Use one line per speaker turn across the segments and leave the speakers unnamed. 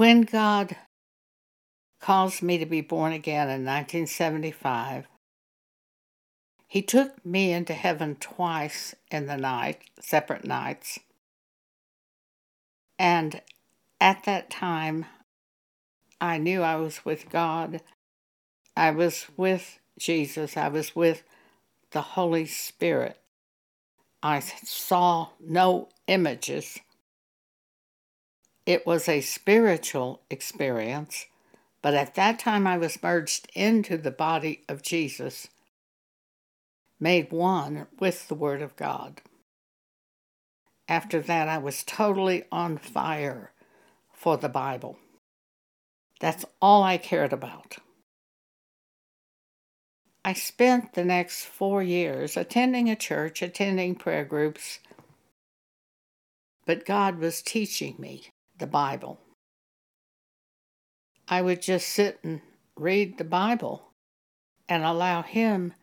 When God caused me to be born again in 1975, He took me into heaven twice in the night, separate nights. And at that time, I knew I was with God. I was with Jesus. I was with the Holy Spirit. I saw no images. It was a spiritual experience, but at that time I was merged into the body of Jesus, made one with the Word of God. After that, I was totally on fire for the Bible. That's all I cared about. I spent the next four years attending a church, attending prayer groups, but God was teaching me the Bible. I would just sit and read the Bible and allow Him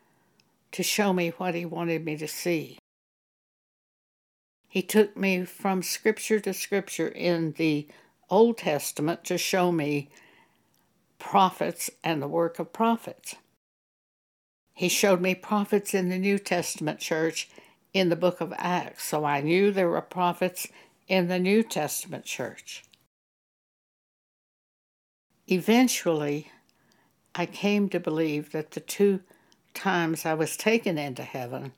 to show me what He wanted me to see. He took me from scripture to scripture in the Old Testament to show me prophets and the work of prophets. He showed me prophets in the New Testament church in the book of Acts, so I knew there were prophets in the New Testament church. Eventually, I came to believe that the two times I was taken into heaven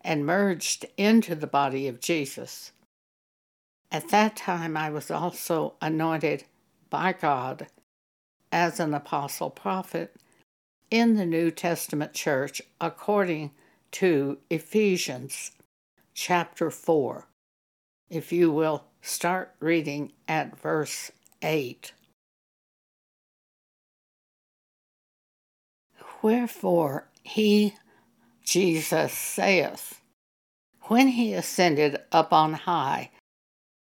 and merged into the body of Jesus, at that time I was also anointed by God as an apostle prophet in the New Testament church according to Ephesians chapter 4. If you will start reading at verse 8. Wherefore he, Jesus, saith, When he ascended up on high,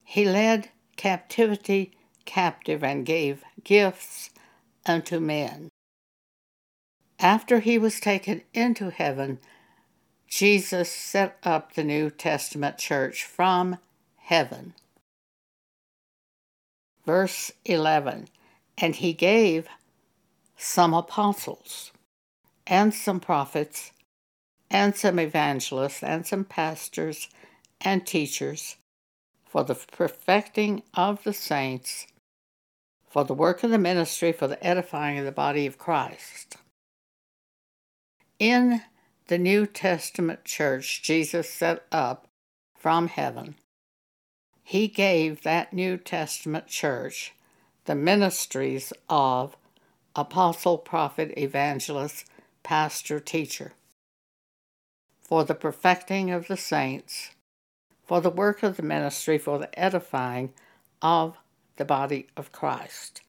he led captivity captive and gave gifts unto men. After he was taken into heaven, Jesus set up the New Testament church from heaven. Verse 11 And he gave some apostles, and some prophets, and some evangelists, and some pastors and teachers for the perfecting of the saints, for the work of the ministry, for the edifying of the body of Christ in the New Testament church Jesus set up from heaven, he gave that New Testament church the ministries of apostle, prophet, evangelist, pastor, teacher, for the perfecting of the saints, for the work of the ministry, for the edifying of the body of Christ.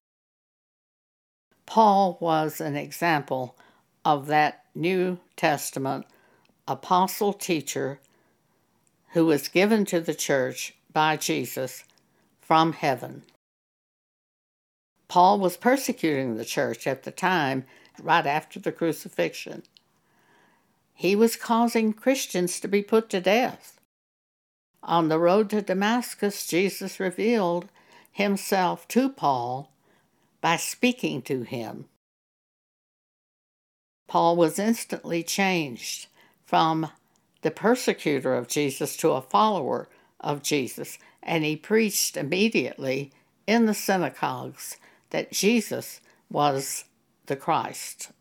Paul was an example of that New Testament apostle teacher who was given to the church by Jesus from heaven. Paul was persecuting the church at the time, right after the crucifixion. He was causing Christians to be put to death. On the road to Damascus, Jesus revealed himself to Paul by speaking to him. Paul was instantly changed from the persecutor of Jesus to a follower of Jesus, and he preached immediately in the synagogues that Jesus was the Christ,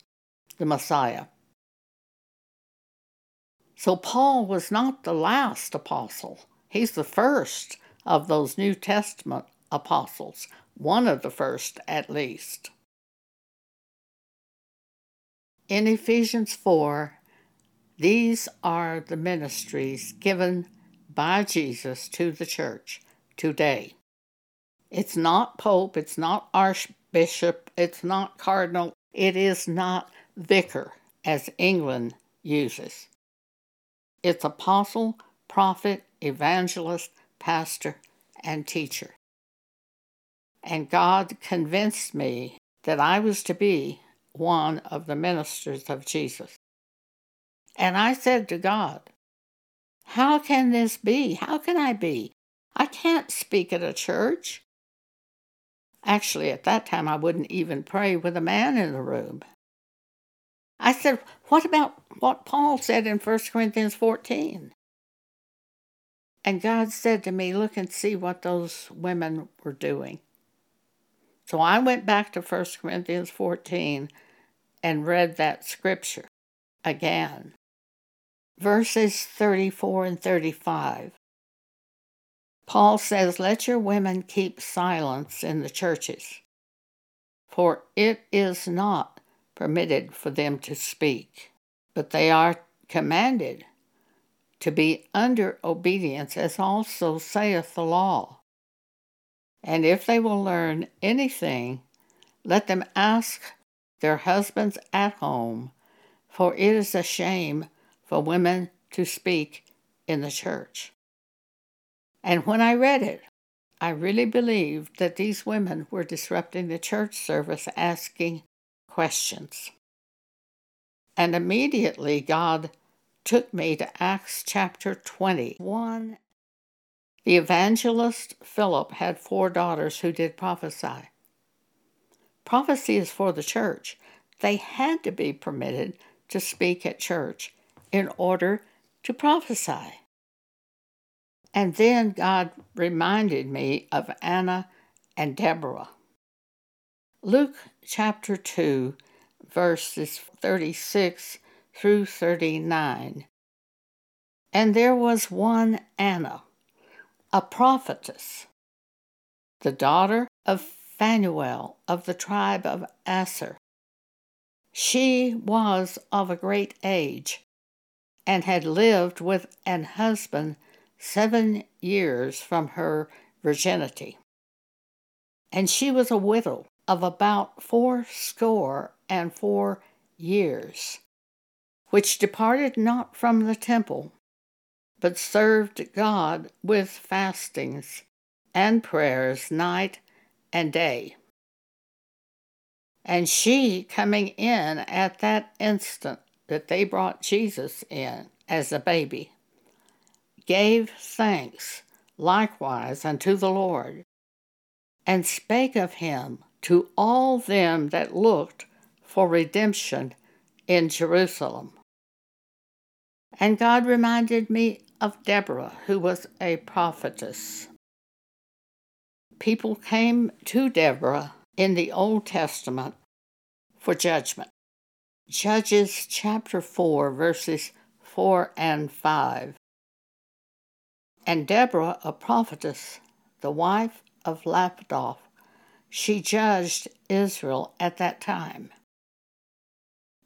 the Messiah. So Paul was not the last apostle. He's the first of those New Testament apostles, one of the first at least. In Ephesians 4, these are the ministries given by Jesus to the church today. It's not pope, it's not archbishop, it's not cardinal, it is not vicar, as England uses. It's apostle, prophet, evangelist, pastor, and teacher. And God convinced me that I was to be one of the ministers of Jesus. And I said to God, How can this be? How can I be? I can't speak at a church. Actually, at that time, I wouldn't even pray with a man in the room. I said, What about what Paul said in 1 Corinthians 14? And God said to me, Look and see what those women were doing. So I went back to 1 Corinthians 14 and read that scripture again. Verses 34 and 35. Paul says, Let your women keep silence in the churches, for it is not permitted for them to speak, but they are commanded to be under obedience, as also saith the law. And if they will learn anything, let them ask their husbands at home, for it is a shame for women to speak in the church. And when I read it, I really believed that these women were disrupting the church service asking questions. And immediately God took me to Acts chapter 21. The evangelist Philip had four daughters who did prophesy. Prophecy is for the church. They had to be permitted to speak at church in order to prophesy. And then God reminded me of Anna and Deborah. Luke chapter 2, verses 36 through 39. And there was one Anna, a prophetess, the daughter of Phanuel of the tribe of Aser. She was of a great age and had lived with an husband seven years from her virginity. And she was a widow of about four score and four years, which departed not from the temple, but served God with fastings and prayers night and day. And she, coming in at that instant that they brought Jesus in as a baby, gave thanks likewise unto the Lord, and spake of him to all them that looked for redemption in Jerusalem. And God reminded me of Deborah, who was a prophetess. People came to Deborah in the Old Testament for judgment. Judges chapter 4, verses 4 and 5. And Deborah, a prophetess, the wife of Lapidoth, she judged Israel at that time.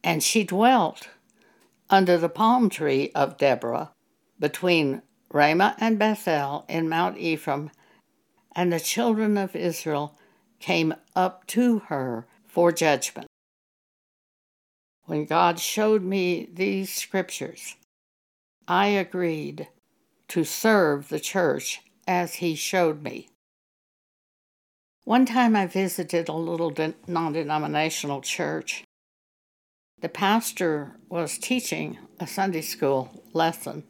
And she dwelt under the palm tree of Deborah between Ramah and Bethel in Mount Ephraim, and the children of Israel came up to her for judgment. When God showed me these scriptures, I agreed to serve the church as He showed me. One time I visited a little non denominational church. The pastor was teaching a Sunday school lesson.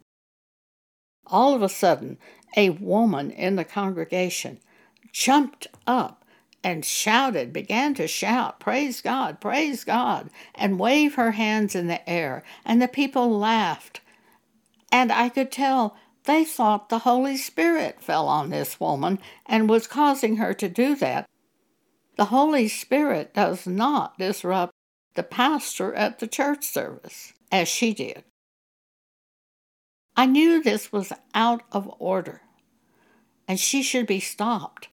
All of a sudden, a woman in the congregation jumped up and shouted, began to shout, Praise God, praise God, and wave her hands in the air. And the people laughed. And I could tell they thought the Holy Spirit fell on this woman and was causing her to do that. The Holy Spirit does not disrupt the pastor at the church service, as she did. I knew this was out of order and she should be stopped.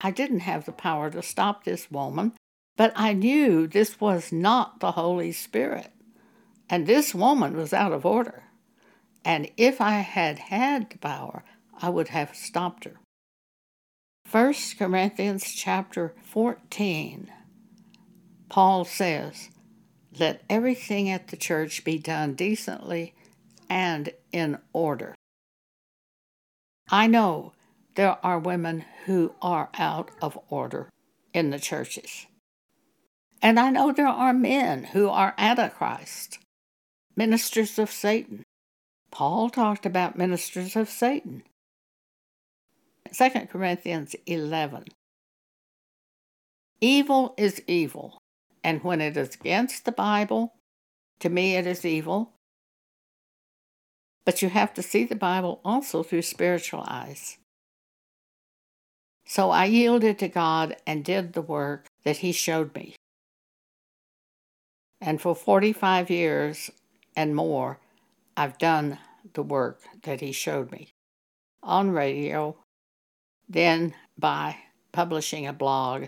I didn't have the power to stop this woman, but I knew this was not the Holy Spirit, and this woman was out of order. And if I had had the power, I would have stopped her. 1 Corinthians chapter 14, Paul says, Let everything at the church be done decently and in order. I know there are women who are out of order in the churches. And I know there are men who are antichrist, ministers of Satan, Paul talked about ministers of Satan. 2 Corinthians 11. Evil is evil, and when it is against the Bible, to me it is evil. But you have to see the Bible also through spiritual eyes. So I yielded to God and did the work that He showed me. And for 45 years and more, I've done the work that He showed me on radio, then by publishing a blog,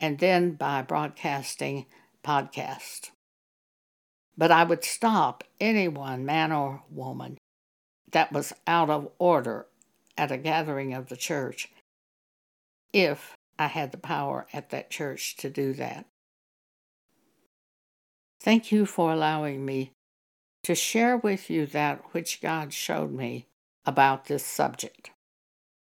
and then by broadcasting podcast. But I would stop anyone, man or woman, that was out of order at a gathering of the church if I had the power at that church to do that. Thank you for allowing me to share with you that which God showed me about this subject.